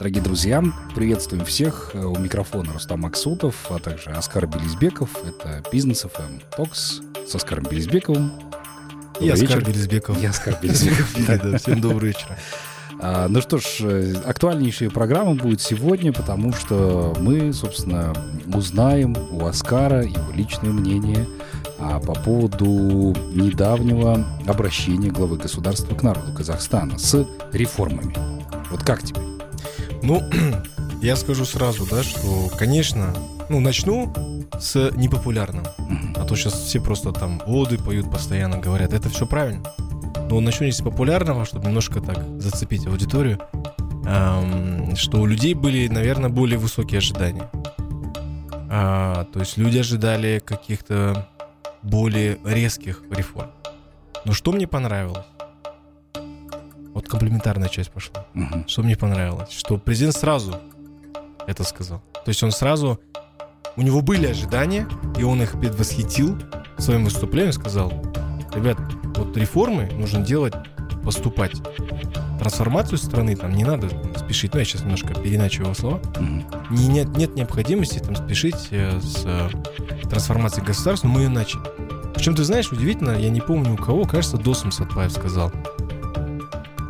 Дорогие друзья, приветствуем всех. У микрофона Рустам Максутов, а также Оскар Белизбеков. Это Бизнес FM Токс с Оскаром Белизбековым. И Оскар Белизбеков. И Оскар Белизбеков. Всем добрый вечер. А, ну что ж, э, актуальнейшая программа будет сегодня, потому что мы, собственно, узнаем у Оскара его личное мнение а, по поводу недавнего обращения главы государства к народу Казахстана с реформами. Вот как тебе? Ну, я скажу сразу, да, что, конечно, ну, начну с непопулярного. А то сейчас все просто там оды поют постоянно, говорят, это все правильно. Но начну не с популярного, чтобы немножко так зацепить аудиторию, эм, что у людей были, наверное, более высокие ожидания. А, то есть люди ожидали каких-то более резких реформ. Но что мне понравилось? Вот комплементарная часть пошла. Угу. Что мне понравилось? Что президент сразу это сказал. То есть он сразу... У него были ожидания, и он их предвосхитил в своем выступлении, сказал, ребят, вот реформы нужно делать, поступать. Трансформацию страны там не надо спешить. Ну, я сейчас немножко переначу его слова. Mm-hmm. Не, нет, нет необходимости там спешить э, с э, трансформацией государства, но мы ее начали. Причем, ты знаешь, удивительно, я не помню у кого, кажется, Досум Сатпаев сказал,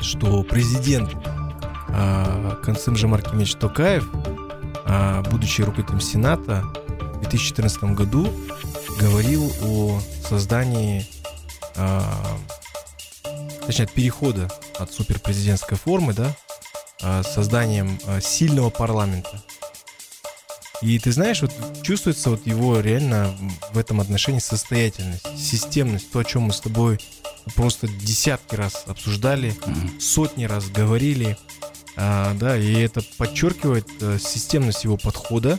что президент э, Константин Жамаркевич Токаев, э, будучи руководителем Сената, в 2014 году говорил о создании э, точнее, от перехода от суперпрезидентской формы, да, э, созданием э, сильного парламента. И ты знаешь, вот чувствуется вот его реально в этом отношении состоятельность, системность, то, о чем мы с тобой просто десятки раз обсуждали, сотни раз говорили, а, да, и это подчеркивает а, системность его подхода,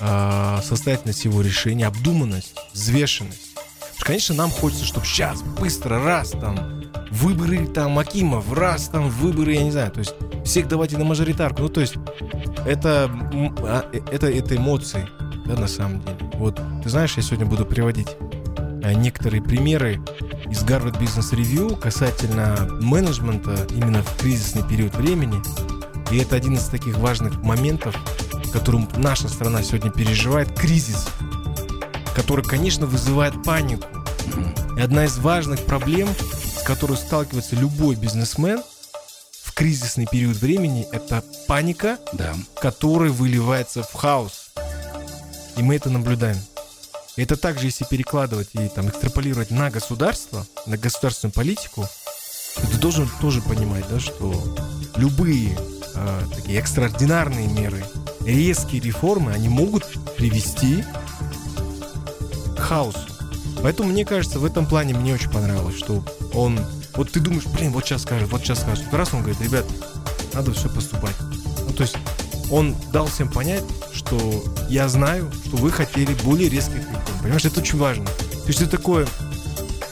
а, состоятельность его решения, обдуманность, взвешенность. Конечно, нам хочется, чтобы сейчас, быстро, раз, там, выборы, там, Акимов, раз, там, выборы, я не знаю, то есть всех давайте на мажоритарку. Ну, то есть это, а, это, это эмоции, да, на самом деле. Вот, ты знаешь, я сегодня буду приводить э, некоторые примеры из Harvard Business Review касательно менеджмента именно в кризисный период времени. И это один из таких важных моментов, которым наша страна сегодня переживает, кризис который, конечно, вызывает панику. И одна из важных проблем, с которой сталкивается любой бизнесмен в кризисный период времени, это паника, да. которая выливается в хаос. И мы это наблюдаем. Это также, если перекладывать и там экстраполировать на государство, на государственную политику, ты должен тоже понимать, да, что любые э, такие экстраординарные меры, резкие реформы, они могут привести хаосу. Поэтому, мне кажется, в этом плане мне очень понравилось, что он... Вот ты думаешь, блин, вот сейчас скажет, вот сейчас скажет. Раз он говорит, ребят, надо все поступать. Ну, то есть он дал всем понять, что я знаю, что вы хотели более резких реформ. Понимаешь, это очень важно. То есть это такой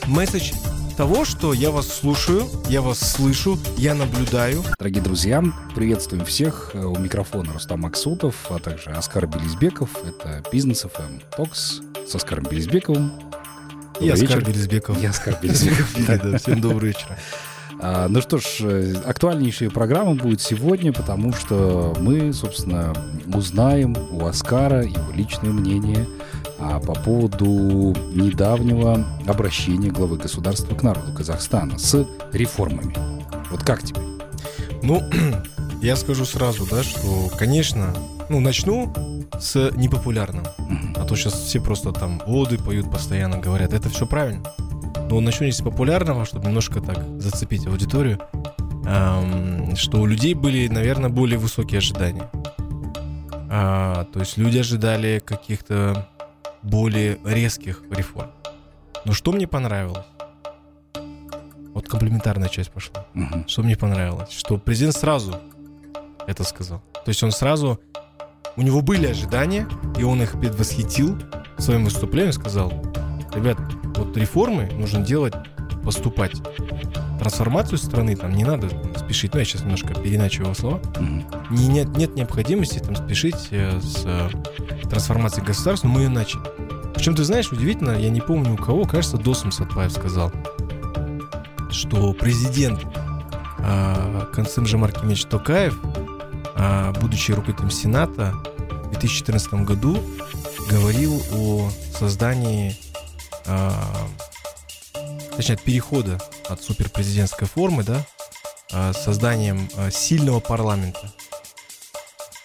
месседж того, что я вас слушаю, я вас слышу, я наблюдаю. Дорогие друзья, приветствуем всех. У микрофона Рустам Максутов, а также Оскар Белизбеков. Это Бизнес FM Токс с Оскаром Белизбековым. И Оскар Белизбеков. И Оскар Белизбеков. Всем добрый вечер. А, ну что ж, э, актуальнейшая программа будет сегодня, потому что мы, собственно, узнаем у Оскара его личное мнение а, по поводу недавнего обращения главы государства к народу Казахстана с реформами. Вот как тебе? Ну, я скажу сразу, да, что, конечно, ну, начну с непопулярного. А то сейчас все просто там оды поют постоянно, говорят, это все правильно. Но начну не с популярного, чтобы немножко так зацепить аудиторию, эм, что у людей были, наверное, более высокие ожидания. А, то есть люди ожидали каких-то более резких реформ. Но что мне понравилось? Вот комплементарная часть пошла. Угу. Что мне понравилось? Что президент сразу это сказал. То есть он сразу у него были ожидания, и он их предвосхитил в своем выступлении, сказал, ребят, вот реформы нужно делать, поступать. Трансформацию страны там не надо спешить. Ну, я сейчас немножко переначу его слова. Mm-hmm. Не, нет, нет необходимости там спешить э, с э, трансформацией государства, но мы ее начали. Причем, ты знаешь, удивительно, я не помню у кого, кажется, Досум Сатпаев сказал, что президент э, Константин Жамаркевич Токаев а, будучи руководителем Сената, в 2014 году говорил о создании, точнее, от перехода от суперпрезидентской формы, да, а, созданием сильного парламента.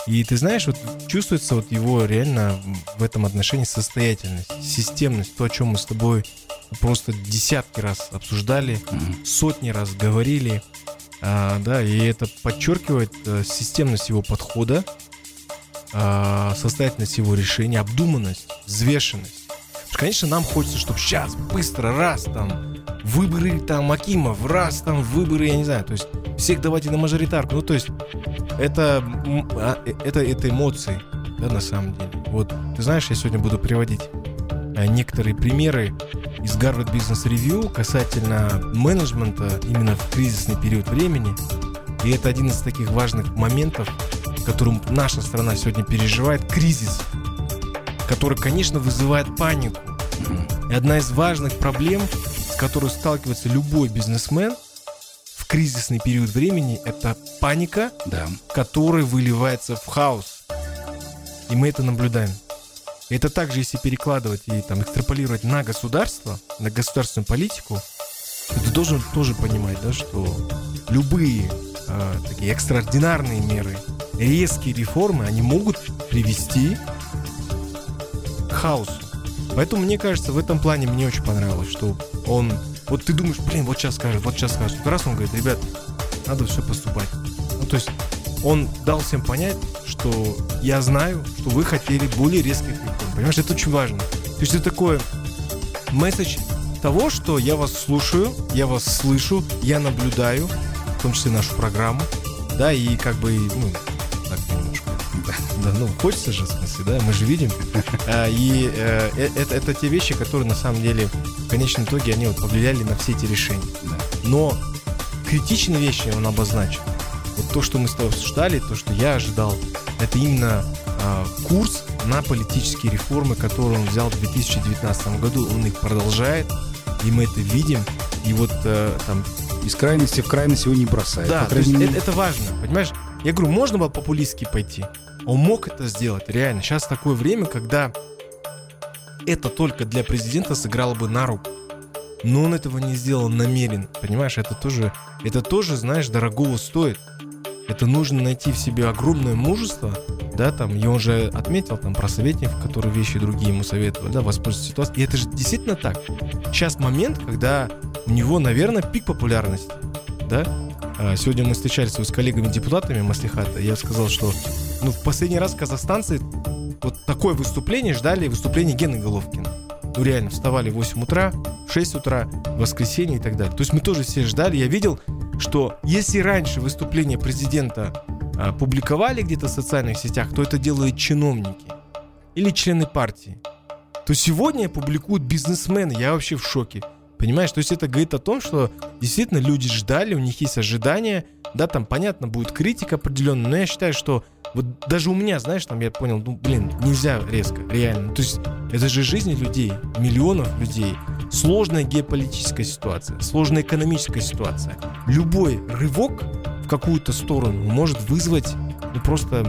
И ты знаешь, вот чувствуется вот его реально в этом отношении состоятельность, системность, то, о чем мы с тобой просто десятки раз обсуждали, mm-hmm. сотни раз говорили, а, да, и это подчеркивает а, системность его подхода, а, состоятельность его решения, обдуманность, взвешенность. Конечно, нам хочется, чтобы сейчас, быстро, раз, там, выборы, там, Акимов, раз, там, выборы, я не знаю, то есть всех давайте на мажоритарку. Ну, то есть это, а, э, это, это эмоции, да, на самом деле. Вот, ты знаешь, я сегодня буду приводить э, некоторые примеры из Harvard Business Review касательно менеджмента именно в кризисный период времени. И это один из таких важных моментов, которым наша страна сегодня переживает, кризис, который, конечно, вызывает панику. И одна из важных проблем, с которой сталкивается любой бизнесмен в кризисный период времени, это паника, да. которая выливается в хаос. И мы это наблюдаем. Это также, если перекладывать и там экстраполировать на государство, на государственную политику, ты должен тоже понимать, да, что любые э, такие экстраординарные меры, резкие реформы, они могут привести хаосу. Поэтому, мне кажется, в этом плане мне очень понравилось, что он... Вот ты думаешь, блин, вот сейчас скажет, вот сейчас скажет. Раз он говорит, ребят, надо все поступать. Ну, то есть он дал всем понять, что я знаю, что вы хотели более резких реформ. Понимаешь, это очень важно. То есть это такой месседж того, что я вас слушаю, я вас слышу, я наблюдаю, в том числе нашу программу, да, и как бы, ну, да, ну, хочется же, в смысле, да, мы же видим. А, и э, э, это, это те вещи, которые на самом деле в конечном итоге, они вот повлияли на все эти решения. Но критичные вещи он обозначил. Вот то, что мы с тобой обсуждали, то, что я ожидал, это именно э, курс на политические реформы, которые он взял в 2019 году. Он их продолжает, и мы это видим. И вот э, там... Из крайности в крайность его не бросает. Да, то есть мере... это, это важно, понимаешь? Я говорю, можно было популистски пойти. Он мог это сделать, реально. Сейчас такое время, когда это только для президента сыграло бы на руку. Но он этого не сделал намеренно, понимаешь? Это тоже, это тоже, знаешь, дорогого стоит. Это нужно найти в себе огромное мужество, да, там, и он же отметил там про советников, которые вещи другие ему советовали, да, воспользоваться ситуацией. И это же действительно так. Сейчас момент, когда у него, наверное, пик популярности, да. А, сегодня мы встречались с коллегами-депутатами Маслихата, я сказал, что ну, в последний раз казахстанцы вот такое выступление ждали выступление Гены Головкина. Ну, реально, вставали в 8 утра, в 6 утра, в воскресенье и так далее. То есть мы тоже все ждали. Я видел, что если раньше выступление президента а, публиковали где-то в социальных сетях, то это делают чиновники или члены партии, то сегодня публикуют бизнесмены. Я вообще в шоке. Понимаешь, то есть это говорит о том, что действительно люди ждали, у них есть ожидания, да, там, понятно, будет критика определенная, но я считаю, что вот даже у меня, знаешь, там я понял, ну, блин, нельзя резко, реально. То есть это же жизни людей, миллионов людей. Сложная геополитическая ситуация, сложная экономическая ситуация. Любой рывок в какую-то сторону может вызвать ну, просто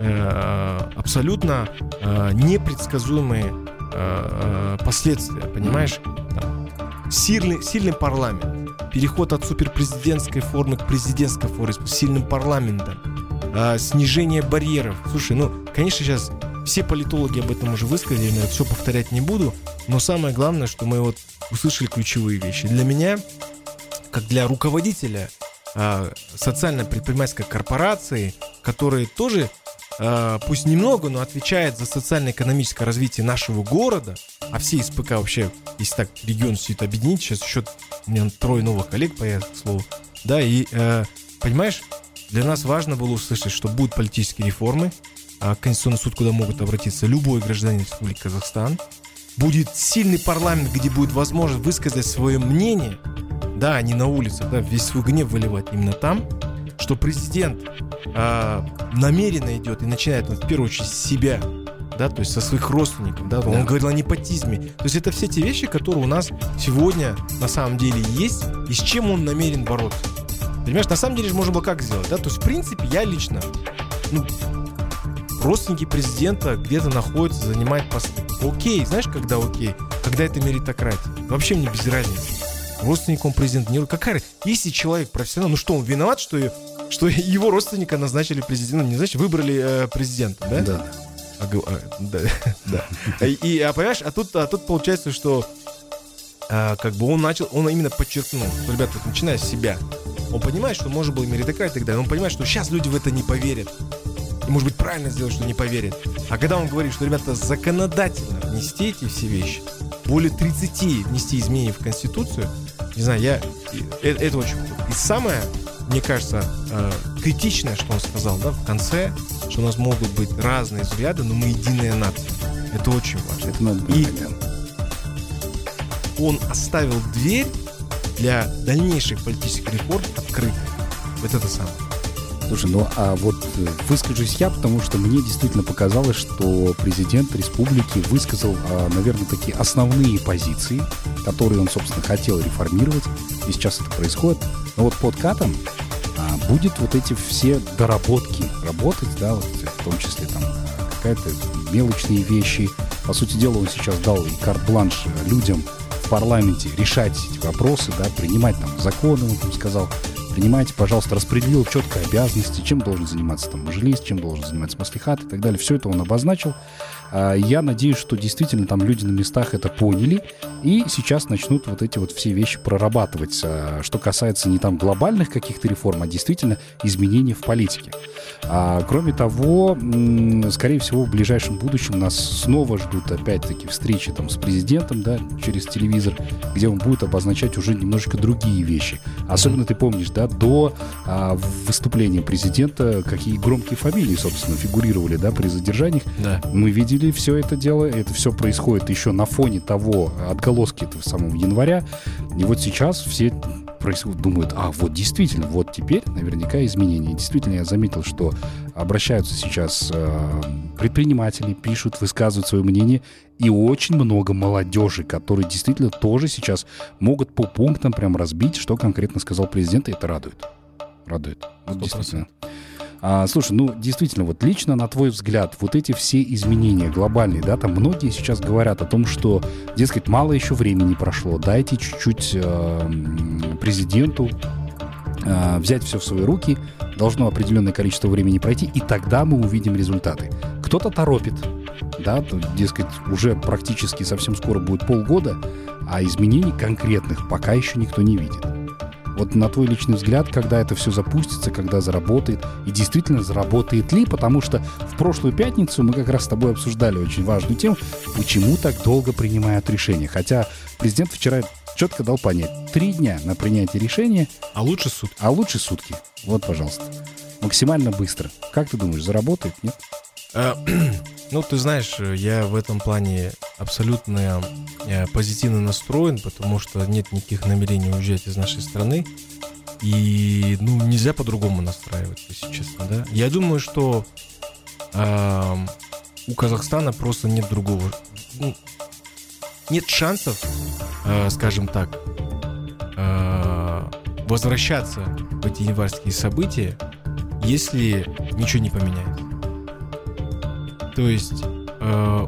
э, абсолютно э, непредсказуемые э, э, последствия, понимаешь? Там, сильный, сильный парламент, переход от суперпрезидентской формы к президентской форме с сильным парламентом, э, снижение барьеров. Слушай, ну, конечно, сейчас все политологи об этом уже высказали, я все повторять не буду, но самое главное, что мы вот услышали ключевые вещи. Для меня, как для руководителя э, социально-предпринимательской корпорации, которые тоже, э, пусть немного, но отвечает за социально-экономическое развитие нашего города, а все СПК вообще, если так регион все это объединить, сейчас еще у меня трое новых коллег появилось, к слову, да, и, э, понимаешь, для нас важно было услышать, что будут политические реформы, а Конституционный суд, куда могут обратиться любой гражданин Республики Казахстан. Будет сильный парламент, где будет возможность высказать свое мнение, да, не на улицах, да, весь свой гнев выливать именно там, что президент э, намеренно идет и начинает, ну, в первую очередь, себя, да, то есть со своих родственников, да, он да. говорил о непотизме. То есть это все те вещи, которые у нас сегодня на самом деле есть, и с чем он намерен бороться. Понимаешь, на самом деле же можно было как сделать, да, то есть в принципе я лично ну, родственники президента где-то находятся, занимают пост. Окей, знаешь, когда окей? Когда это меритократия. Вообще мне без разницы. Родственник он президент, не какая Если человек профессионал, ну что, он виноват, что, что его родственника назначили президентом, не значит, выбрали э, президента, да? Да. А, а, да, да. И, а понимаешь, а тут, а тут получается, что а, как бы он начал, он именно подчеркнул, что, ребята, вот, начиная с себя, он понимает, что может быть меритократия и так далее, он понимает, что сейчас люди в это не поверят. И, может быть, правильно сделать, что не поверят. А когда он говорит, что, ребята, законодательно внести эти все вещи, более 30 внести изменений в Конституцию, не знаю, я... Это, это очень круто. И самое, мне кажется, э, критичное, что он сказал, да, в конце, что у нас могут быть разные взгляды, но мы единая нация. Это очень важно. Это надо И он оставил дверь для дальнейших политических реформ открытой. Вот это самое. Слушай, ну а вот э, выскажусь я, потому что мне действительно показалось, что президент республики высказал, а, наверное, такие основные позиции, которые он, собственно, хотел реформировать, и сейчас это происходит. Но вот под катом будет вот эти все доработки работать, да, вот, в том числе там какая-то мелочные вещи. По сути дела, он сейчас дал и карт-бланш людям в парламенте решать эти вопросы, да, принимать там законы, он там сказал, принимайте, пожалуйста, распределил четко обязанности, чем должен заниматься там мажилис, чем должен заниматься маслихат и так далее. Все это он обозначил. А, я надеюсь, что действительно там люди на местах это поняли и сейчас начнут вот эти вот все вещи прорабатывать, а, что касается не там глобальных каких-то реформ, а действительно изменений в политике. А, кроме того, скорее всего, в ближайшем будущем нас снова ждут опять-таки встречи там с президентом, да, через телевизор, где он будет обозначать уже немножечко другие вещи. Особенно ты помнишь, да, до а, выступления президента какие громкие фамилии, собственно, фигурировали, да, при задержаниях. Да. Мы видели обсудили все это дело. Это все происходит еще на фоне того отголоски этого самого января. И вот сейчас все думают, а вот действительно, вот теперь наверняка изменения. Действительно, я заметил, что обращаются сейчас э, предприниматели, пишут, высказывают свое мнение, и очень много молодежи, которые действительно тоже сейчас могут по пунктам прям разбить, что конкретно сказал президент, и это радует. Радует. Вот действительно. А, слушай, ну действительно, вот лично на твой взгляд, вот эти все изменения глобальные, да, там многие сейчас говорят о том, что, дескать, мало еще времени прошло, дайте чуть-чуть э, президенту э, взять все в свои руки, должно определенное количество времени пройти, и тогда мы увидим результаты. Кто-то торопит, да, то, дескать, уже практически совсем скоро будет полгода, а изменений конкретных пока еще никто не видит. Вот на твой личный взгляд, когда это все запустится, когда заработает, и действительно заработает ли, потому что в прошлую пятницу мы как раз с тобой обсуждали очень важную тему, почему так долго принимают решения. Хотя президент вчера четко дал понять, три дня на принятие решения. А лучше сутки. А лучше сутки. Вот, пожалуйста. Максимально быстро. Как ты думаешь, заработает, нет? Э, ну, ты знаешь, я в этом плане абсолютно э, позитивно настроен, потому что нет никаких намерений уезжать из нашей страны. И, ну, нельзя по-другому настраиваться, если честно, да. Я думаю, что э, у Казахстана просто нет другого... Ну, нет шансов, э, скажем так, э, возвращаться в эти январские события, если ничего не поменяется. То есть э,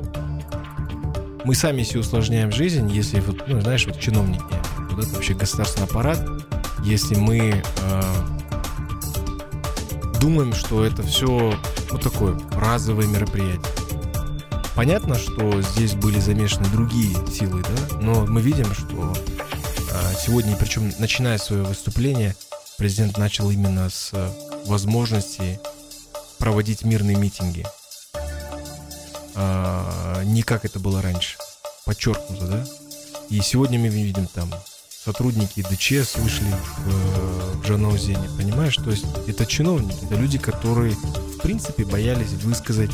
мы сами себе усложняем жизнь, если вот, ну, знаешь, вот чиновники, вот это вообще государственный аппарат, если мы э, думаем, что это все ну, такое разовое мероприятие. Понятно, что здесь были замешаны другие силы, да, но мы видим, что э, сегодня, причем начиная свое выступление, президент начал именно с возможности проводить мирные митинги а, не как это было раньше. Подчеркнуто, да? И сегодня мы видим там сотрудники ДЧС вышли в, в Жанаузене, понимаешь? То есть это чиновники, это люди, которые в принципе боялись высказать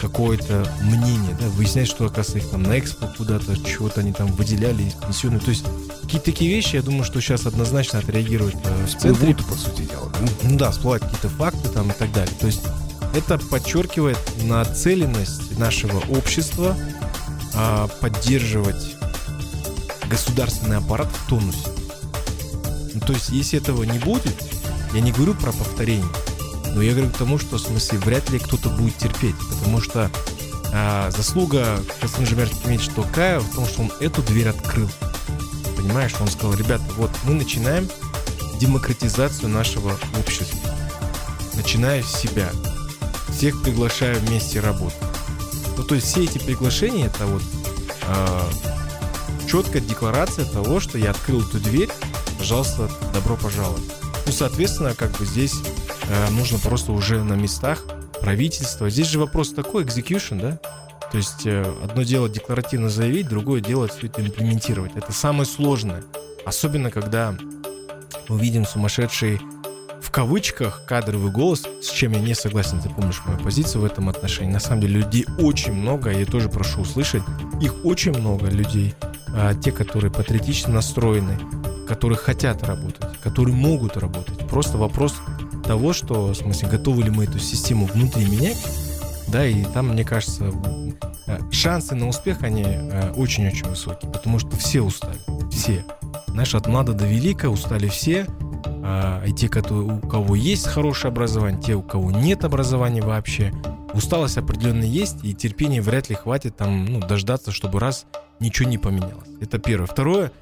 какое-то мнение, да, выяснять, что, оказывается, их там на экспо куда-то, чего-то они там выделяли из пенсионной. То есть какие-то такие вещи, я думаю, что сейчас однозначно отреагируют э, в центре. по сути дела, да? Ну да, всплывать какие-то факты там и так далее. То есть это подчеркивает нацеленность нашего общества а, поддерживать государственный аппарат в тонусе. Ну, то есть, если этого не будет, я не говорю про повторение, Но я говорю к тому, что в смысле вряд ли кто-то будет терпеть, потому что а, заслуга Константина Жемеркевича Токаева в том, что он эту дверь открыл. Понимаешь, он сказал, ребята, вот мы начинаем демократизацию нашего общества. Начиная с себя. Всех приглашаю вместе работать. Ну, то есть все эти приглашения, это вот э, четкая декларация того, что я открыл эту дверь, пожалуйста, добро пожаловать. Ну, соответственно, как бы здесь э, нужно просто уже на местах правительство. Здесь же вопрос такой, execution, да? То есть э, одно дело декларативно заявить, другое дело все это имплементировать. Это самое сложное. Особенно, когда мы видим сумасшедший в кавычках кадровый голос, с чем я не согласен, ты помнишь мою позицию в этом отношении. На самом деле людей очень много, я тоже прошу услышать, их очень много людей, а те, которые патриотично настроены, которые хотят работать, которые могут работать. Просто вопрос того, что, в смысле, готовы ли мы эту систему внутри менять, да, и там, мне кажется, э, шансы на успех, они э, очень-очень высокие, потому что все устали, все. Знаешь, от млада до велика устали все, а, и те, у кого есть хорошее образование, те, у кого нет образования вообще. Усталость определенно есть, и терпения вряд ли хватит там, ну, дождаться, чтобы раз ничего не поменялось. Это первое. Второе,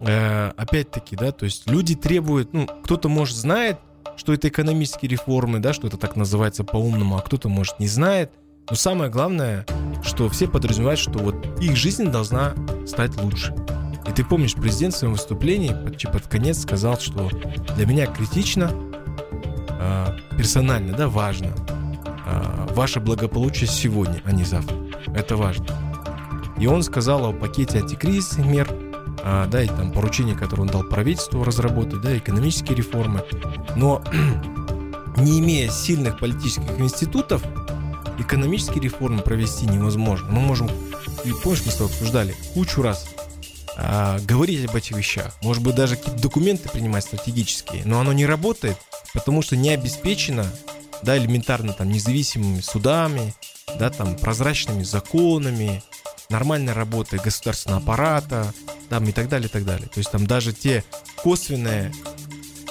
э, опять-таки, да, то есть люди требуют, ну, кто-то, может, знает, что это экономические реформы, да, что это так называется по-умному, а кто-то, может, не знает. Но самое главное, что все подразумевают, что вот их жизнь должна стать лучше. Ты помнишь, президент в своем выступлении почти под конец сказал, что для меня критично, э, персонально, да, важно э, ваше благополучие сегодня, а не завтра. Это важно. И он сказал о пакете антикризисных мер, а, да, и там поручения, которые он дал правительству разработать, да, экономические реформы. Но не имея сильных политических институтов, экономические реформы провести невозможно. Мы можем, и помнишь, мы с тобой обсуждали кучу раз, а, говорить об этих вещах, может быть, даже какие-то документы принимать стратегические, но оно не работает, потому что не обеспечено, да, элементарно там независимыми судами, да, там прозрачными законами, нормальной работой государственного аппарата, там и так далее, и так далее. То есть там даже те косвенные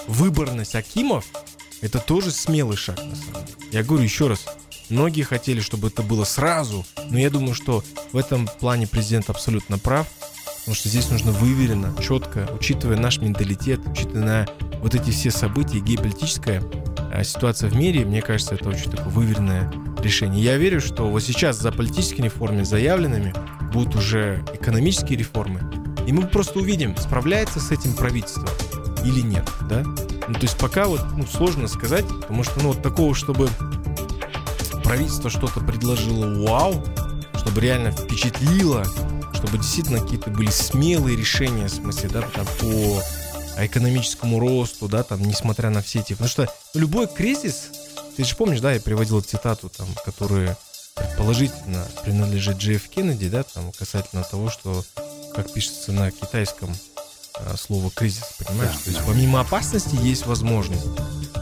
выборность Акимов, это тоже смелый шаг, на самом деле. Я говорю еще раз, многие хотели, чтобы это было сразу, но я думаю, что в этом плане президент абсолютно прав. Потому что здесь нужно выверенно, четко, учитывая наш менталитет, учитывая вот эти все события, геополитическая а, ситуация в мире, мне кажется, это очень такое выверенное решение. Я верю, что вот сейчас за политическими реформами заявленными будут уже экономические реформы, и мы просто увидим, справляется с этим правительство или нет, да? Ну, то есть пока вот ну, сложно сказать, потому что ну вот такого, чтобы правительство что-то предложило вау, чтобы реально впечатлило, чтобы действительно какие-то были смелые решения, в смысле, да, там, по экономическому росту, да, там, несмотря на все эти... Потому что любой кризис, ты же помнишь, да, я приводил цитату, там, которую предположительно принадлежит Джефф Кеннеди, да, там, касательно того, что, как пишется на китайском а, слово кризис, понимаешь? Да, То есть помимо опасности есть возможность.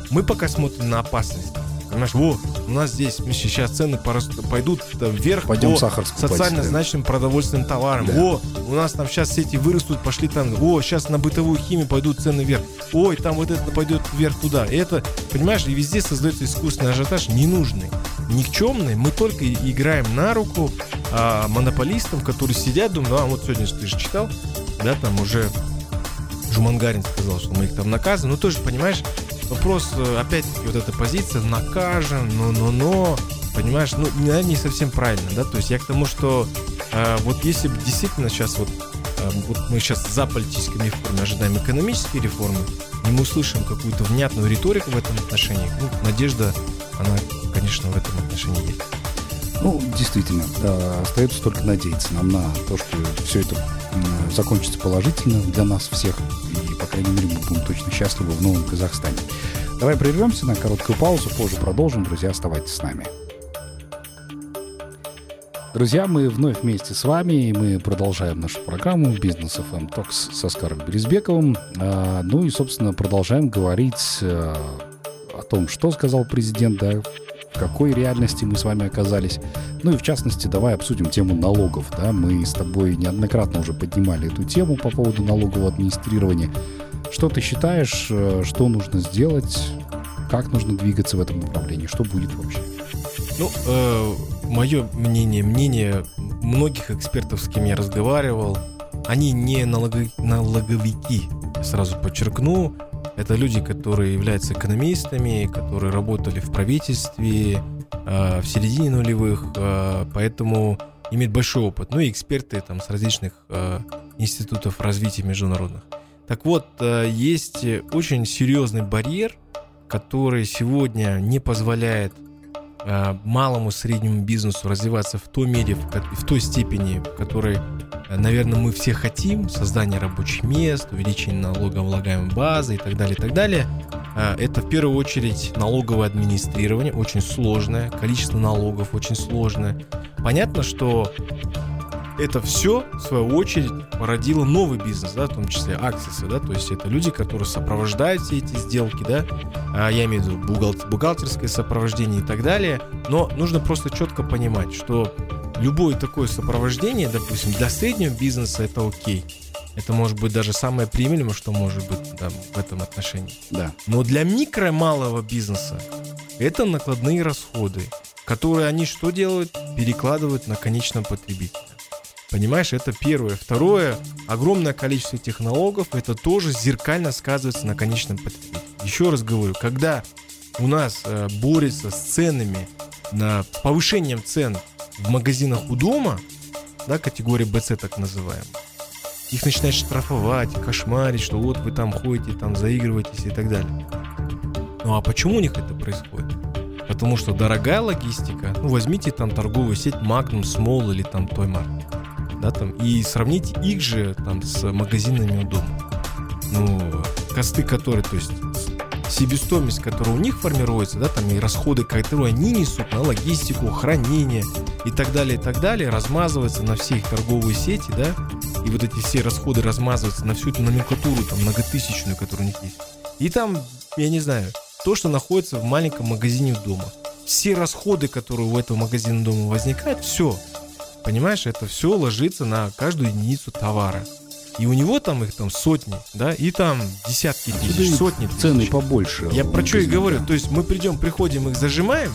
Мы пока смотрим на опасность. Понимаешь, во, у нас здесь сейчас цены пойдут вверх Пойдем по сахар социально да. значимым продовольственным товарам. Да. О, у нас там сейчас все эти вырастут, пошли там. О, сейчас на бытовую химию пойдут цены вверх. Ой, там вот это пойдет вверх туда. И это, понимаешь, и везде создается искусственный ажиотаж ненужный, никчемный. Мы только играем на руку а, монополистам, которые сидят, думают, а вот сегодня ты же читал, да, там уже Жумангарин сказал, что мы их там наказываем. Ну, тоже, понимаешь, вопрос, э, опять-таки, вот эта позиция, накажем, но-но-но, понимаешь, ну, не, не совсем правильно, да, то есть я к тому, что э, вот если бы действительно сейчас вот, э, вот мы сейчас за политическими реформами ожидаем экономические реформы, и мы услышим какую-то внятную риторику в этом отношении, ну, надежда, она, конечно, в этом отношении есть. Ну, действительно, да, остается только надеяться нам на то, что все это закончится положительно для нас всех, крайней мере, мы будем точно счастливы в новом Казахстане. Давай прервемся на короткую паузу, позже продолжим. Друзья, оставайтесь с нами. Друзья, мы вновь вместе с вами, и мы продолжаем нашу программу «Бизнес FM Talks» со Скаром Березбековым. А, ну и, собственно, продолжаем говорить а, о том, что сказал президент, да, какой реальности мы с вами оказались. Ну и в частности, давай обсудим тему налогов. Да? Мы с тобой неоднократно уже поднимали эту тему по поводу налогового администрирования. Что ты считаешь, э, что нужно сделать как нужно двигаться в этом направлении, что будет вообще? Ну, э, мое мнение, мнение многих экспертов, с кем я разговаривал, они не налоговики, налоговики сразу подчеркну. Это люди, которые являются экономистами, которые работали в правительстве э, в середине нулевых, э, поэтому имеют большой опыт. Ну и эксперты там с различных э, институтов развития международных. Так вот, э, есть очень серьезный барьер, который сегодня не позволяет малому среднему бизнесу развиваться в той мере, в, той степени, в которой наверное, мы все хотим создание рабочих мест, увеличение налогооблагаемой базы и так далее, и так далее. А, это в первую очередь налоговое администрирование, очень сложное, количество налогов очень сложное. Понятно, что это все, в свою очередь, породило новый бизнес, да, в том числе аксисы, да, то есть это люди, которые сопровождают все эти сделки, да, а, я имею в виду бухгалтер, бухгалтерское сопровождение и так далее, но нужно просто четко понимать, что любое такое сопровождение, допустим, для среднего бизнеса это окей. Это может быть даже самое приемлемое, что может быть да, в этом отношении. Да. Но для микро малого бизнеса это накладные расходы, которые они что делают? Перекладывают на конечного потребителя. Понимаешь, это первое. Второе, огромное количество технологов, это тоже зеркально сказывается на конечном потребителе. Еще раз говорю, когда у нас э, борется с ценами, на повышением цен в магазинах у дома, да, категория BC так называемая, их начинают штрафовать, кошмарить, что вот вы там ходите, там заигрываетесь и так далее. Ну а почему у них это происходит? Потому что дорогая логистика, ну возьмите там торговую сеть Magnum, Small или там Toymart, да, там, и сравните их же там с магазинами у дома. Ну, косты которые, то есть себестоимость, которая у них формируется, да, там и расходы, которые они несут на логистику, хранение и так далее, и так далее, размазывается на все их торговые сети, да, и вот эти все расходы размазываются на всю эту номенклатуру, там, многотысячную, которая у них есть. И там, я не знаю, то, что находится в маленьком магазине дома. Все расходы, которые у этого магазина дома возникают, все, понимаешь, это все ложится на каждую единицу товара. И у него там их там сотни, да, и там десятки тысяч, да сотни тысяч. Цены побольше. Я про что и говорю. То есть мы придем, приходим, их зажимаем,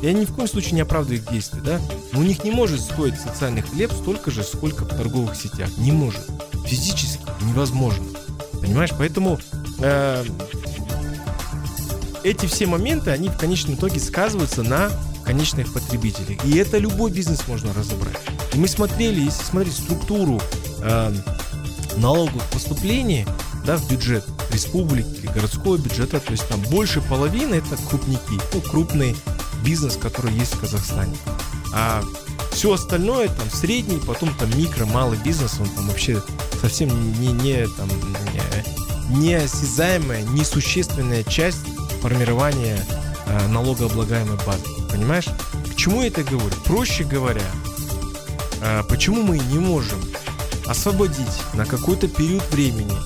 я ни в коем случае не оправдываю их действия, да, но у них не может стоить социальный хлеб столько же, сколько в торговых сетях. Не может. Физически невозможно. Понимаешь? Поэтому э, эти все моменты, они в конечном итоге сказываются на конечных потребителях. И это любой бизнес можно разобрать. И мы смотрели, если смотреть структуру э, налоговых поступлений да, в бюджет республики городского бюджета, то есть там больше половины это крупники, ну, крупный бизнес, который есть в Казахстане. А все остальное, там, средний, потом там микро, малый бизнес, он там вообще совсем не, не, там, не, неосязаемая, несущественная часть формирования э, налогооблагаемой базы. Понимаешь? К чему я это говорю? Проще говоря, э, почему мы не можем освободить на какой-то период времени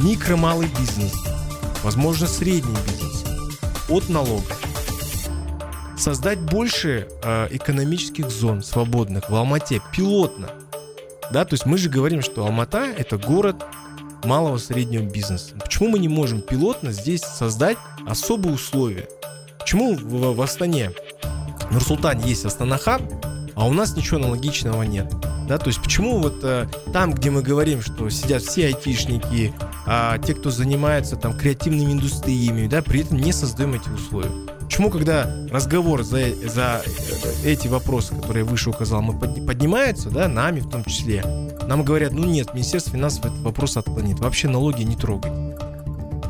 микро-малый бизнес, возможно средний бизнес, от налогов. Создать больше э, экономических зон свободных в Алмате пилотно. Да, то есть мы же говорим, что Алмата это город малого среднего бизнеса. Почему мы не можем пилотно здесь создать особые условия? Почему в, в Астане, в Нур-Султане есть Астанахан, а у нас ничего аналогичного нет? Да, то есть почему вот э, там, где мы говорим, что сидят все айтишники, а те, кто занимается там креативными индустриями, да, при этом не создаем эти условия. Почему, когда разговор за, за э, эти вопросы, которые я выше указал, мы под, поднимаются, да, нами в том числе, нам говорят, ну нет, Министерство финансов этот вопрос отклонит, вообще налоги не трогать.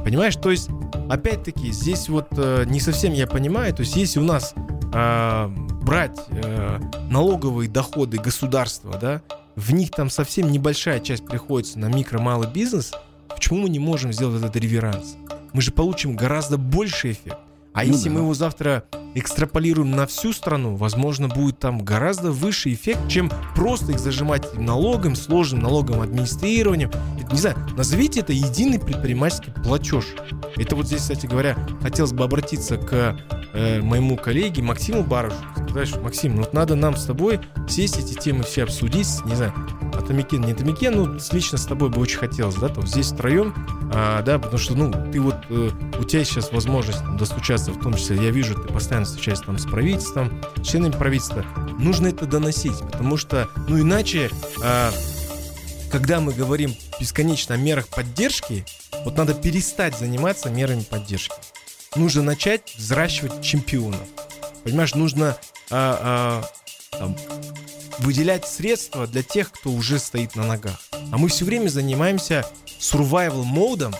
Понимаешь, то есть, опять-таки, здесь вот э, не совсем я понимаю, то есть, если у нас э, брать э, налоговые доходы государства, да, в них там совсем небольшая часть приходится на микро-малый бизнес, почему мы не можем сделать этот реверанс? Мы же получим гораздо больший эффект. А ну если да. мы его завтра экстраполируем на всю страну, возможно, будет там гораздо выше эффект, чем просто их зажимать налогом, сложным налоговым администрированием. Это, не знаю, назовите это единый предпринимательский платеж. Это вот здесь, кстати говоря, хотелось бы обратиться к э, моему коллеге Максиму Барышеву. Сказать, что, Максим, ну вот надо нам с тобой сесть эти темы все обсудить, не знаю, Атамекен, не Атамекен, ну, лично с тобой бы очень хотелось, да, там, здесь втроем, а, да, потому что, ну, ты вот, э, у тебя сейчас возможность там, достучаться, в том числе, я вижу, ты постоянно встречаешься там с правительством, членами правительства, нужно это доносить, потому что, ну, иначе, а, когда мы говорим бесконечно о мерах поддержки, вот надо перестать заниматься мерами поддержки. Нужно начать взращивать чемпионов. Понимаешь, нужно а, а, там, выделять средства для тех, кто уже стоит на ногах. А мы все время занимаемся survival модом,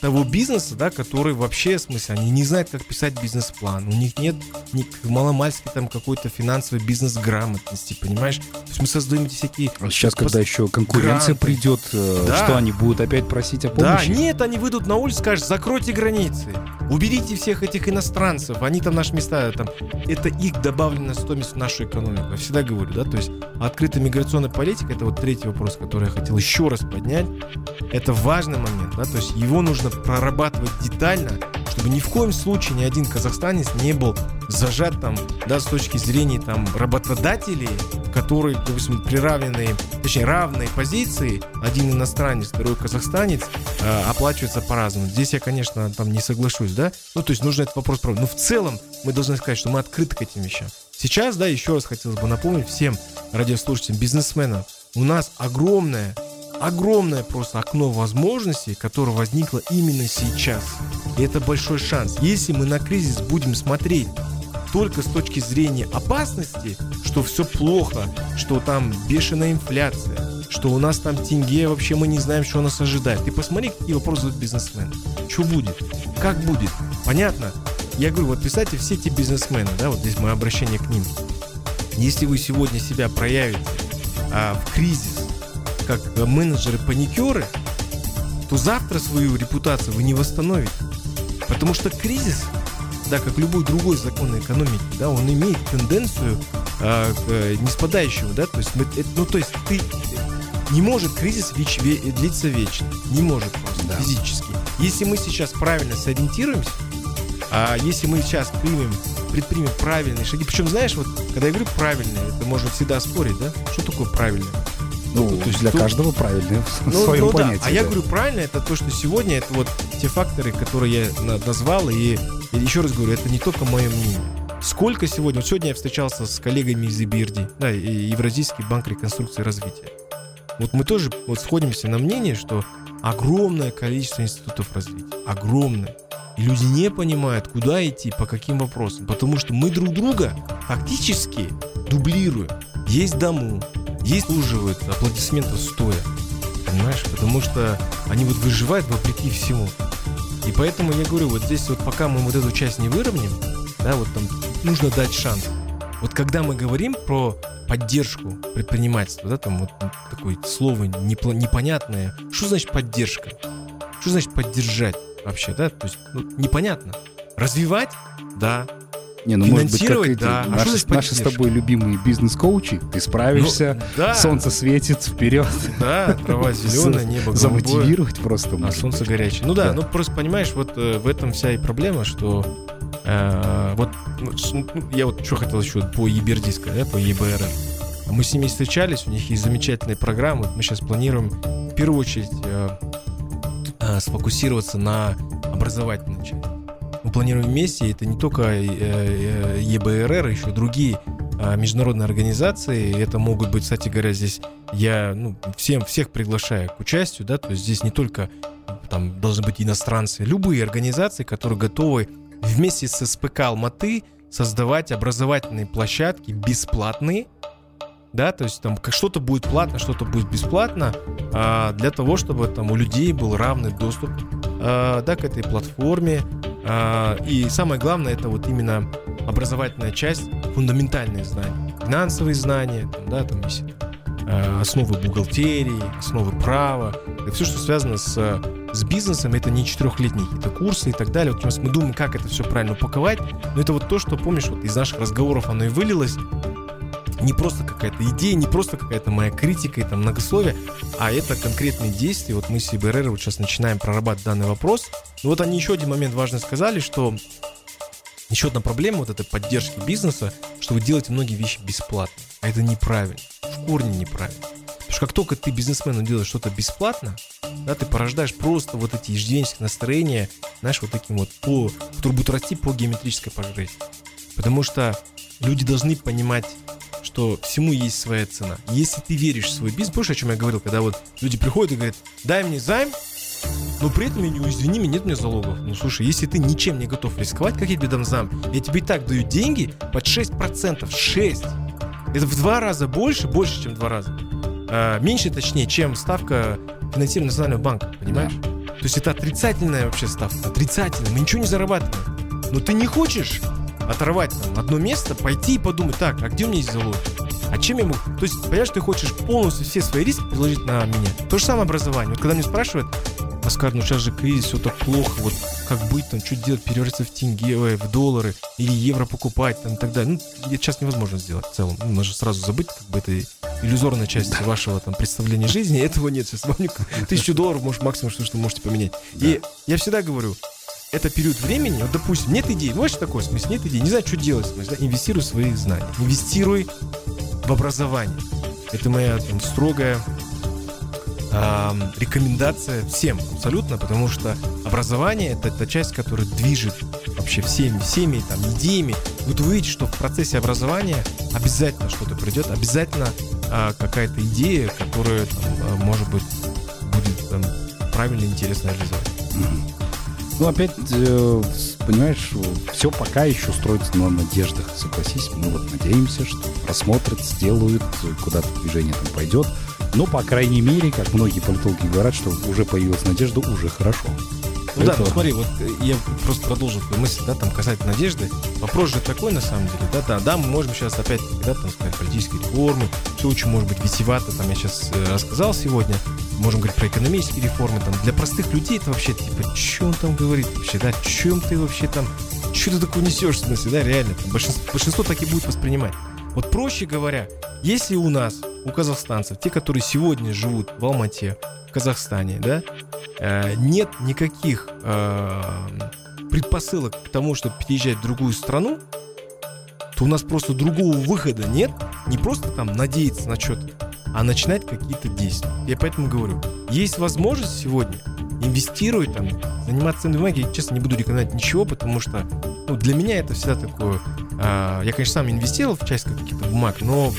того бизнеса, да, который вообще, в смысле, они не знают, как писать бизнес-план, у них нет ни маломальской там какой-то финансовой бизнес-грамотности, понимаешь? То есть мы создаем эти всякие... А сейчас, когда еще конкуренция гранты. придет, э, да. что они будут опять просить о помощи? Да, нет, они выйдут на улицу, скажут, закройте границы, уберите всех этих иностранцев, они там наши места, там, это их добавленная стоимость в нашу экономику. Я всегда говорю, да, то есть открытая миграционная политика, это вот третий вопрос, который я хотел еще раз поднять, это важный момент, да, то есть его нужно прорабатывать детально, чтобы ни в коем случае ни один казахстанец не был зажат там, да, с точки зрения там работодателей, которые, допустим, приравненные, точнее, равные позиции, один иностранец, второй казахстанец, э, оплачиваются по-разному. Здесь я, конечно, там не соглашусь, да, ну, то есть нужно этот вопрос проводить. Но в целом мы должны сказать, что мы открыты к этим вещам. Сейчас, да, еще раз хотелось бы напомнить всем радиослушателям, бизнесменам, у нас огромная огромное просто окно возможностей, которое возникло именно сейчас. И это большой шанс. Если мы на кризис будем смотреть только с точки зрения опасности, что все плохо, что там бешеная инфляция, что у нас там тенге, вообще мы не знаем, что нас ожидает. Ты посмотри, какие вопросы задают бизнесмены. Что будет? Как будет? Понятно? Я говорю, вот представьте, все эти бизнесмены, да, вот здесь мое обращение к ним. Если вы сегодня себя проявите а, в кризис, как менеджеры-паникеры, то завтра свою репутацию вы не восстановите. Потому что кризис, да, как любой другой закон экономики, да, он имеет тенденцию э, к э, неспадающему, да, то есть, мы, это, ну, то есть ты не может кризис веч, ве, длиться вечно, не может просто да. физически. Если мы сейчас правильно сориентируемся, а если мы сейчас примем, предпримем правильные шаги, причем знаешь, вот когда я говорю правильные, это можно всегда спорить, да, что такое правильное? Ну, то есть для тут... каждого правильное в ну, своем ну, понятии. Да. А да. я говорю правильно, это то, что сегодня это вот те факторы, которые я назвал, и, и еще раз говорю, это не только мое мнение. Сколько сегодня, вот сегодня я встречался с коллегами из Ибирди, да, и Евразийский банк реконструкции и развития. Вот мы тоже вот сходимся на мнение, что огромное количество институтов развития, огромное. И люди не понимают, куда идти, по каким вопросам, потому что мы друг друга фактически дублируем. Есть дому, есть служивают аплодисментов стоя. Понимаешь? Потому что они вот выживают вопреки всему. И поэтому я говорю, вот здесь вот пока мы вот эту часть не выровняем, да, вот там нужно дать шанс. Вот когда мы говорим про поддержку предпринимательства, да, там вот такое слово непонятное. Что значит поддержка? Что значит поддержать вообще, да? То есть ну, непонятно. Развивать? Да. Не, ну может быть, как эти, да. А наши, наши с тобой любимые бизнес-коучи, ты справишься, ну, да. солнце светит вперед. Да, трава зеленая, небо Замотивировать просто. А солнце горячее. Ну да, да, ну просто понимаешь, вот э, в этом вся и проблема, что э, вот ну, ну я вот что хотел еще по ЕБРД сказать, да, по ЕБР. Мы с ними встречались, у них есть замечательные программы. Мы сейчас планируем в первую очередь э, э, сфокусироваться на образовательной части мы планируем вместе. Это не только э, э, ЕБРР, еще другие а, международные организации. Это могут быть, кстати говоря, здесь я ну, всем, всех приглашаю к участию, да, то есть здесь не только там должны быть иностранцы, любые организации, которые готовы вместе с СПК Алматы создавать образовательные площадки бесплатные, да, то есть там что-то будет платно, что-то будет бесплатно, а, для того, чтобы там у людей был равный доступ, а, да, к этой платформе, а, и самое главное, это вот именно образовательная часть, фундаментальные знания, финансовые знания, там, да, там есть а, основы бухгалтерии, основы права, и все, что связано с, с бизнесом, это не четырехлетние какие-то курсы и так далее. Вот мы думаем, как это все правильно упаковать, но это вот то, что, помнишь, вот из наших разговоров оно и вылилось, не просто какая-то идея, не просто какая-то моя критика и там многословие, а это конкретные действия. Вот мы с ИБРР вот сейчас начинаем прорабатывать данный вопрос. Но вот они еще один момент важно сказали, что еще одна проблема вот этой поддержки бизнеса, что вы делаете многие вещи бесплатно. А это неправильно. В корне неправильно. Потому что что как только ты бизнесмену делаешь что-то бесплатно, да, ты порождаешь просто вот эти ежедневные настроения, знаешь, вот таким вот, по, которые будут расти по геометрической прогрессии. Потому что люди должны понимать, что всему есть своя цена. Если ты веришь в свой бизнес, помнишь, о чем я говорил, когда вот люди приходят и говорят, дай мне займ, но при этом, извини меня, нет мне залогов. Ну, слушай, если ты ничем не готов рисковать, как я тебе дам зам? Я тебе и так даю деньги под 6%. 6! Это в два раза больше, больше, чем в два раза. А, меньше, точнее, чем ставка финансирования Национального банка, понимаешь? Да. То есть это отрицательная вообще ставка. Отрицательная. Мы ничего не зарабатываем. Но ты не хочешь оторвать там одно место, пойти и подумать, так, а где у меня есть залог? А чем я могу? То есть, понимаешь, ты хочешь полностью все свои риски приложить на меня. То же самое образование. Вот когда мне спрашивают, Оскар, ну сейчас же кризис, все так плохо, вот как быть там, что делать, переводиться в тенге, ой, в доллары или евро покупать там и так далее. Ну, это сейчас невозможно сделать в целом. Ну, нужно сразу забыть, как бы это иллюзорная часть да. вашего там представления жизни. Этого нет. Сейчас вам тысячу долларов, может, максимум, что, что можете поменять. Да. И я всегда говорю, это период времени, вот, допустим, нет идей, ну, что такое, в смысле, нет идей, не знаю, что делать, в смысле, инвестируй в свои знания, инвестируй в образование. Это моя там, строгая э, рекомендация всем абсолютно, потому что образование это та часть, которая движет вообще всеми, всеми там идеями. Вот вы видите, что в процессе образования обязательно что-то придет, обязательно э, какая-то идея, которая, там, э, может быть, будет там, правильно и интересно реализовать. Ну, опять, э, понимаешь, все пока еще строится на надеждах, согласись. Мы вот надеемся, что рассмотрят, сделают, куда-то движение там пойдет. Но, по крайней мере, как многие политологи говорят, что уже появилась надежда, уже хорошо. Ну это... да, ну смотри, вот э, я просто продолжу твою мысль, да, там касательно надежды. Вопрос же такой, на самом деле, да, да, да, мы можем сейчас опять, да, там сказать политические реформы, все очень может быть витивато, там я сейчас э, рассказал сегодня, можем говорить про экономические реформы, там, для простых людей это вообще, типа, что он там говорит вообще, да, чем ты вообще там, что ты такое несешь, в да, реально, там, большинство, большинство так и будет воспринимать. Вот проще говоря, если у нас, у казахстанцев, те, которые сегодня живут в Алмате, в Казахстане, да, э, нет никаких э, предпосылок к тому, чтобы переезжать в другую страну, то у нас просто другого выхода нет. Не просто там надеяться на что-то, а начинать какие-то действия. Я поэтому говорю, есть возможность сегодня инвестировать, там, заниматься бумагой. Я, честно, не буду рекомендовать ничего, потому что ну, для меня это всегда такое... Э, я, конечно, сам инвестировал в часть каких-то бумаг, но,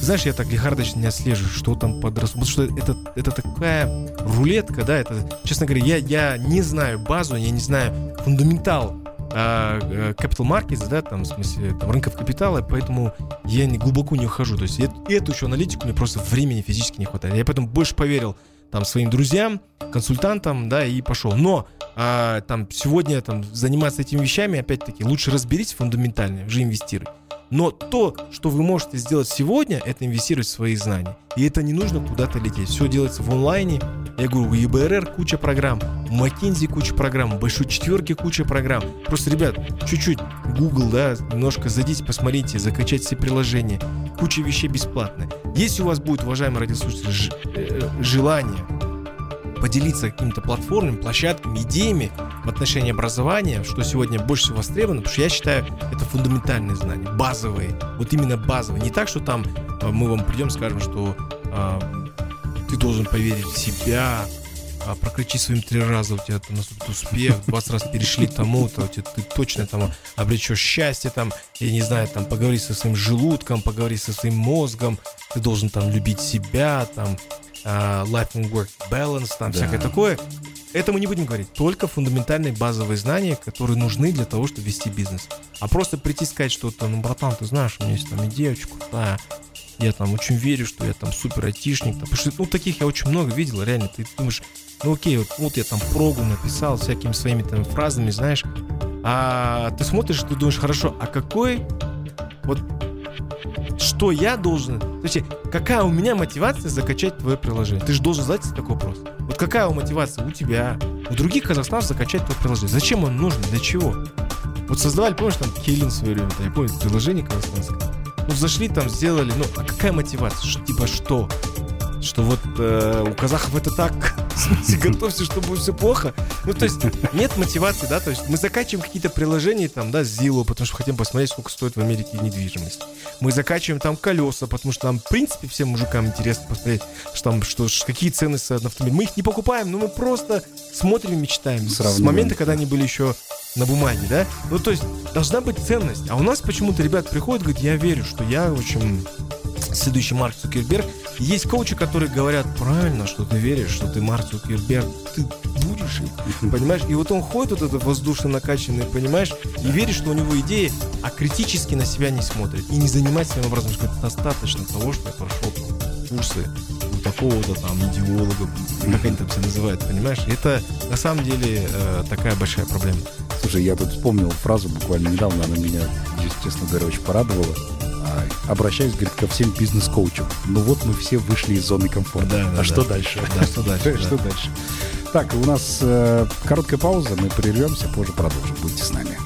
знаешь, я так лихорадочно не отслеживаю, что там подросло. Потому что это, это такая рулетка, да, это, честно говоря, я, я не знаю базу, я не знаю фундаментал capital markets, да, там, в смысле, там, рынков капитала, поэтому я не, глубоко не ухожу. То есть эту, эту еще аналитику мне просто времени физически не хватает. Я поэтому больше поверил там своим друзьям, консультантам, да, и пошел. Но а, там сегодня там заниматься этими вещами, опять-таки, лучше разберитесь фундаментально, уже инвестируй. Но то, что вы можете сделать сегодня, это инвестировать в свои знания. И это не нужно куда-то лететь. Все делается в онлайне. Я говорю, у ЕБРР куча программ, у McKinsey куча программ, у Большой Четверки куча программ. Просто, ребят, чуть-чуть Google, да, немножко зайдите, посмотрите, закачайте все приложения. Куча вещей бесплатно. Если у вас будет, уважаемые радиослушатели, э, желание поделиться какими-то платформами, площадками, идеями в отношении образования, что сегодня больше всего востребовано, потому что я считаю, это фундаментальные знания, базовые, вот именно базовые. Не так, что там э, мы вам придем, скажем, что э, ты должен поверить в себя, а, прокричи своим три раза, у тебя там наступит успех, 20 раз перешли тому-то, у тебя, ты точно там обречешь счастье, там, я не знаю, там, поговори со своим желудком, поговори со своим мозгом, ты должен там любить себя, там, life and work balance, там, да. всякое такое. Это мы не будем говорить. Только фундаментальные базовые знания, которые нужны для того, чтобы вести бизнес. А просто прийти сказать что-то, ну, братан, ты знаешь, у меня есть там идея очень крутая, я там очень верю, что я там супер айтишник. Там, потому что, ну, таких я очень много видел, реально. Ты думаешь, ну, окей, вот, вот я там прогу написал всякими своими там фразами, знаешь. А ты смотришь, ты думаешь, хорошо, а какой вот что я должен... Есть, какая у меня мотивация закачать твое приложение? Ты же должен задать себе такой вопрос. Вот какая у мотивация у тебя, у других казахстанцев закачать твое приложение? Зачем он нужен? Для чего? Вот создавали, помнишь, там Кейлин в свое время, я помню, приложение казахстанское. Ну, зашли там, сделали, ну, а какая мотивация? Ш, типа что? Что вот э, у казахов это так, готовься, что будет все плохо. Ну, то есть, нет мотивации, да, то есть мы закачиваем какие-то приложения, там, да, Zillow, потому что хотим посмотреть, сколько стоит в Америке недвижимость. Мы закачиваем там колеса, потому что нам, в принципе, всем мужикам интересно посмотреть, что там, что, какие цены на автомобиль. Мы их не покупаем, но мы просто смотрим и мечтаем. С момента, когда они были еще на бумаге, да? Ну, то есть, должна быть ценность. А у нас почему-то ребят приходят, говорят, я верю, что я, в общем, следующий Марк Цукерберг. Есть коучи, которые говорят, правильно, что ты веришь, что ты Марк Цукерберг, ты будешь понимаешь? И вот он ходит вот этот воздушно накачанный, понимаешь, и верит, что у него идеи, а критически на себя не смотрит. И не занимается своим образом, что достаточно того, что я прошел курсы у такого-то там идеолога, как они там все называют, понимаешь? Это на самом деле э, такая большая проблема. Слушай, я тут вспомнил фразу буквально недавно, она меня, честно говоря, очень порадовала. А, обращаюсь, говорит, ко всем бизнес-коучам. Ну вот мы все вышли из зоны комфорта. Да, да, а что дальше? Да, что дальше? Что дальше? Так, у нас э, короткая пауза, мы прервемся, позже продолжим. Будьте с нами.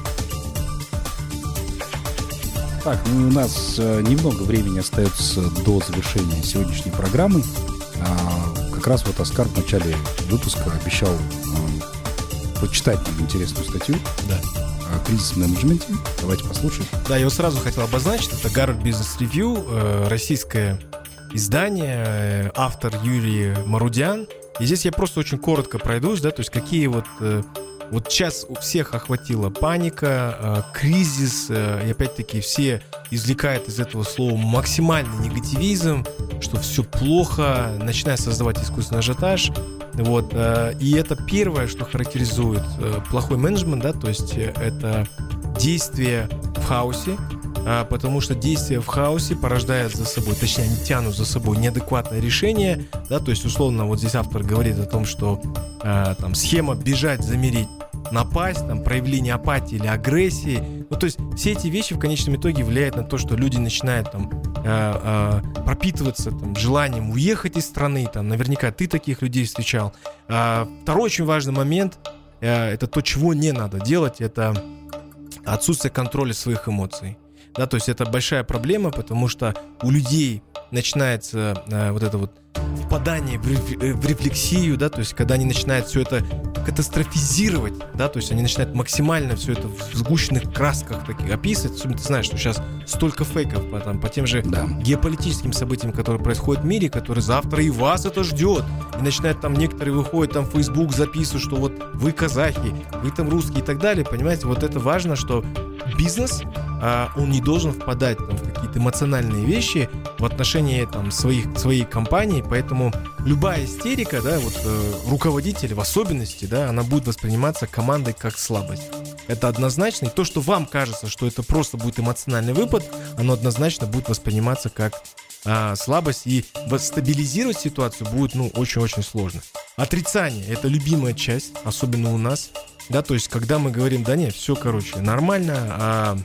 Так, ну у нас э, немного времени остается до завершения сегодняшней программы. А, как раз вот Оскар в начале выпуска обещал э, почитать нам интересную статью. Да о кризис-менеджменте. Давайте послушаем. Да, я вот сразу хотел обозначить, это Гарвард Бизнес Ревью, российское издание, э, автор Юрий Марудян. И здесь я просто очень коротко пройдусь, да, то есть какие вот э, вот сейчас у всех охватила паника, э, кризис, и опять-таки все извлекают из этого слова максимальный негативизм, что все плохо, начиная создавать искусственный ажиотаж. Вот, э, и это первое, что характеризует э, плохой менеджмент, да, то есть э, это действие в хаосе, потому что действие в хаосе порождает за собой, точнее, они тянут за собой неадекватное решение, да, то есть, условно, вот здесь автор говорит о том, что там схема бежать, замереть, напасть, там, проявление апатии или агрессии. Ну, то есть все эти вещи в конечном итоге влияют на то, что люди начинают там э, э, пропитываться там, желанием уехать из страны. Там, наверняка ты таких людей встречал. А, второй очень важный момент э, это то, чего не надо делать, это отсутствие контроля своих эмоций. Да, то есть это большая проблема, потому что у людей начинается э, вот это вот впадание в, э, в рефлексию, да, то есть когда они начинают все это катастрофизировать, да, то есть они начинают максимально все это в сгущенных красках таких описывать. Особенно ты знаешь, что сейчас столько фейков по, там, по тем же да. геополитическим событиям, которые происходят в мире, которые завтра и вас это ждет. И начинают там некоторые выходят там в Facebook записывают, что вот вы казахи, вы там русские и так далее. Понимаете, вот это важно, что бизнес, а, он не должен впадать там, в какие-то эмоциональные вещи в отношении там, своих, своей компании, поэтому любая истерика, да, вот э, руководитель в особенности, да, она будет восприниматься командой как слабость. Это однозначно. И то, что вам кажется, что это просто будет эмоциональный выпад, оно однозначно будет восприниматься как а, слабость и стабилизировать ситуацию будет, ну, очень-очень сложно. Отрицание – это любимая часть, особенно у нас. Да, то есть, когда мы говорим, да нет, все, короче, нормально, а,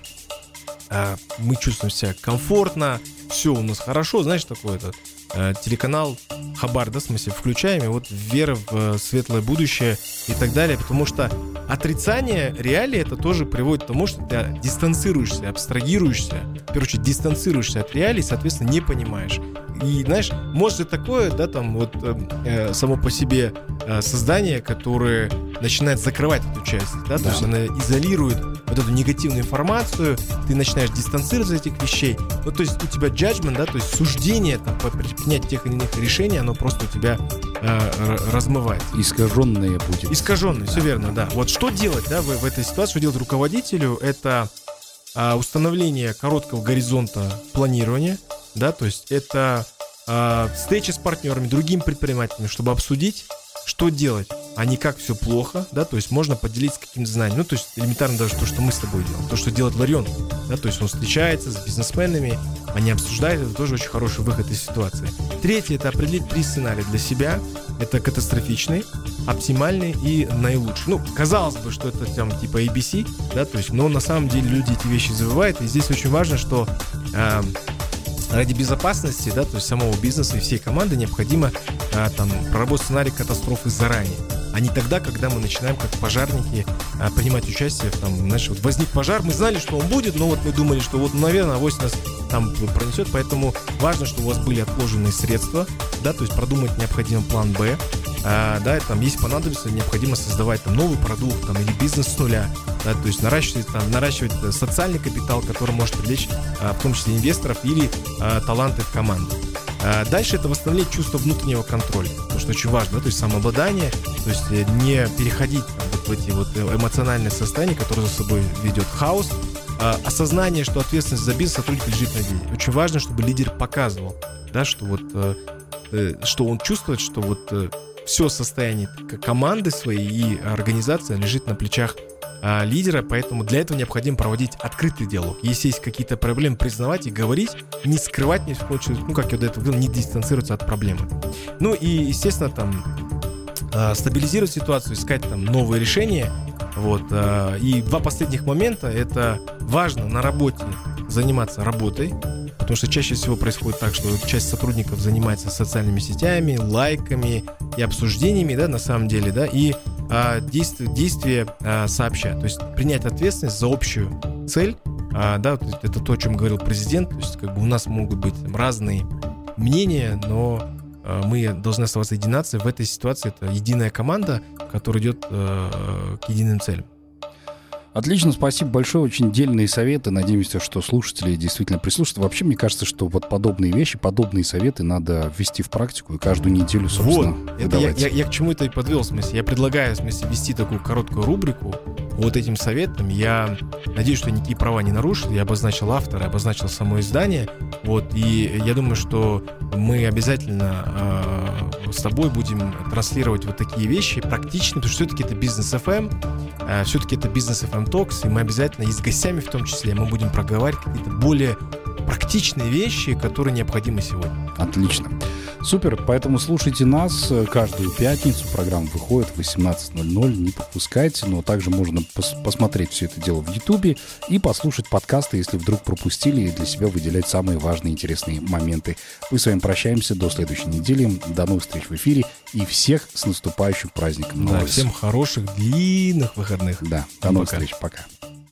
а мы чувствуем себя комфортно, все у нас хорошо, знаешь, такое это а, телеканал Хабар, да, в смысле, включаем, и вот вера в э, светлое будущее и так далее, потому что отрицание реалии это тоже приводит к тому, что ты дистанцируешься, абстрагируешься, очередь дистанцируешься от реалий, соответственно, не понимаешь. И, знаешь, может и такое, да, там вот э, э, само по себе э, создание, которое начинает закрывать эту часть, да, да. то есть она изолирует вот эту негативную информацию, ты начинаешь дистанцироваться от этих вещей. Ну, то есть у тебя judgment, да, то есть суждение там, по принятию тех или иных решений, оно просто у тебя э, размывает. Искаженное будет. Искаженное, да. все верно, да. Вот что делать, да, в, в этой ситуации, что делать руководителю, это э, установление короткого горизонта планирования, да, то есть это э, встреча с партнерами, другими предпринимателями, чтобы обсудить, что делать, а не как все плохо, да, то есть можно поделиться каким-то знанием, ну, то есть элементарно даже то, что мы с тобой делаем, то, что делает Ларион, да, то есть он встречается с бизнесменами, они обсуждают, это тоже очень хороший выход из ситуации. Третье, это определить три сценария для себя, это катастрофичный, оптимальный и наилучший. Ну, казалось бы, что это там типа ABC, да, то есть, но на самом деле люди эти вещи забывают, и здесь очень важно, что э, ради безопасности, да, то есть самого бизнеса и всей команды необходимо а, там проработать сценарий катастрофы заранее, а не тогда, когда мы начинаем как пожарники а, принимать участие там, знаешь, вот возник пожар, мы знали, что он будет, но вот мы думали, что вот, наверное, авось нас там пронесет, поэтому важно, что у вас были отложенные средства, да, то есть продумать необходимо план Б, а, да, там, если понадобится, необходимо создавать там новый продукт, там, или бизнес с нуля, да, то есть наращивать, там, наращивать социальный капитал, который может привлечь, а, в том числе инвесторов или а, таланты в команду. А дальше это восстановление чувства внутреннего контроля, потому что очень важно, да, то есть самообладание, то есть э, не переходить вот в эти вот э, эмоциональные состояния, которые за собой ведет хаос, а, осознание, что ответственность за бизнес сотрудника лежит на лидере. Очень важно, чтобы лидер показывал, да, что вот э, э что он чувствует, что вот э, все состояние команды своей и организации лежит на плечах а, лидера, поэтому для этого необходимо проводить открытый диалог. Если есть какие-то проблемы, признавать и говорить, не скрывать ни в коем случае, ну, как я до этого говорил, не дистанцироваться от проблемы. Ну и, естественно, там а, стабилизировать ситуацию, искать там новые решения. Вот. А, и два последних момента это важно на работе заниматься работой, потому что чаще всего происходит так, что часть сотрудников занимается социальными сетями, лайками и обсуждениями, да, на самом деле, да, и а, действие, а, сообща. То есть принять ответственность за общую цель. А, да, то это то, о чем говорил президент. То есть как бы у нас могут быть разные мнения, но а, мы должны оставаться единой В этой ситуации это единая команда, которая идет к единым целям. Отлично, спасибо большое. Очень дельные советы. Надеемся, что слушатели действительно прислушаются. Вообще, мне кажется, что вот подобные вещи, подобные советы надо ввести в практику и каждую неделю, собственно, Вот, это я, я, я к чему это и подвел, в смысле. Я предлагаю, в смысле, ввести такую короткую рубрику вот этим советом. Я надеюсь, что никакие права не нарушил. Я обозначил автора, обозначил само издание. Вот, и я думаю, что мы обязательно э, с тобой будем транслировать вот такие вещи практичные, потому что все-таки это бизнес FM, э, все-таки это бизнес FM Talks, и мы обязательно и с гостями в том числе мы будем проговаривать какие-то более практичные вещи, которые необходимы сегодня. Отлично. Супер, поэтому слушайте нас каждую пятницу. Программа выходит в 18.00, не пропускайте. Но также можно пос посмотреть все это дело в Ютубе и послушать подкасты, если вдруг пропустили, и для себя выделять самые важные интересные моменты. Мы с вами прощаемся до следующей недели. До новых встреч в эфире и всех с наступающим праздником. Да, всем хороших длинных выходных. Да, до новых встреч. Пока.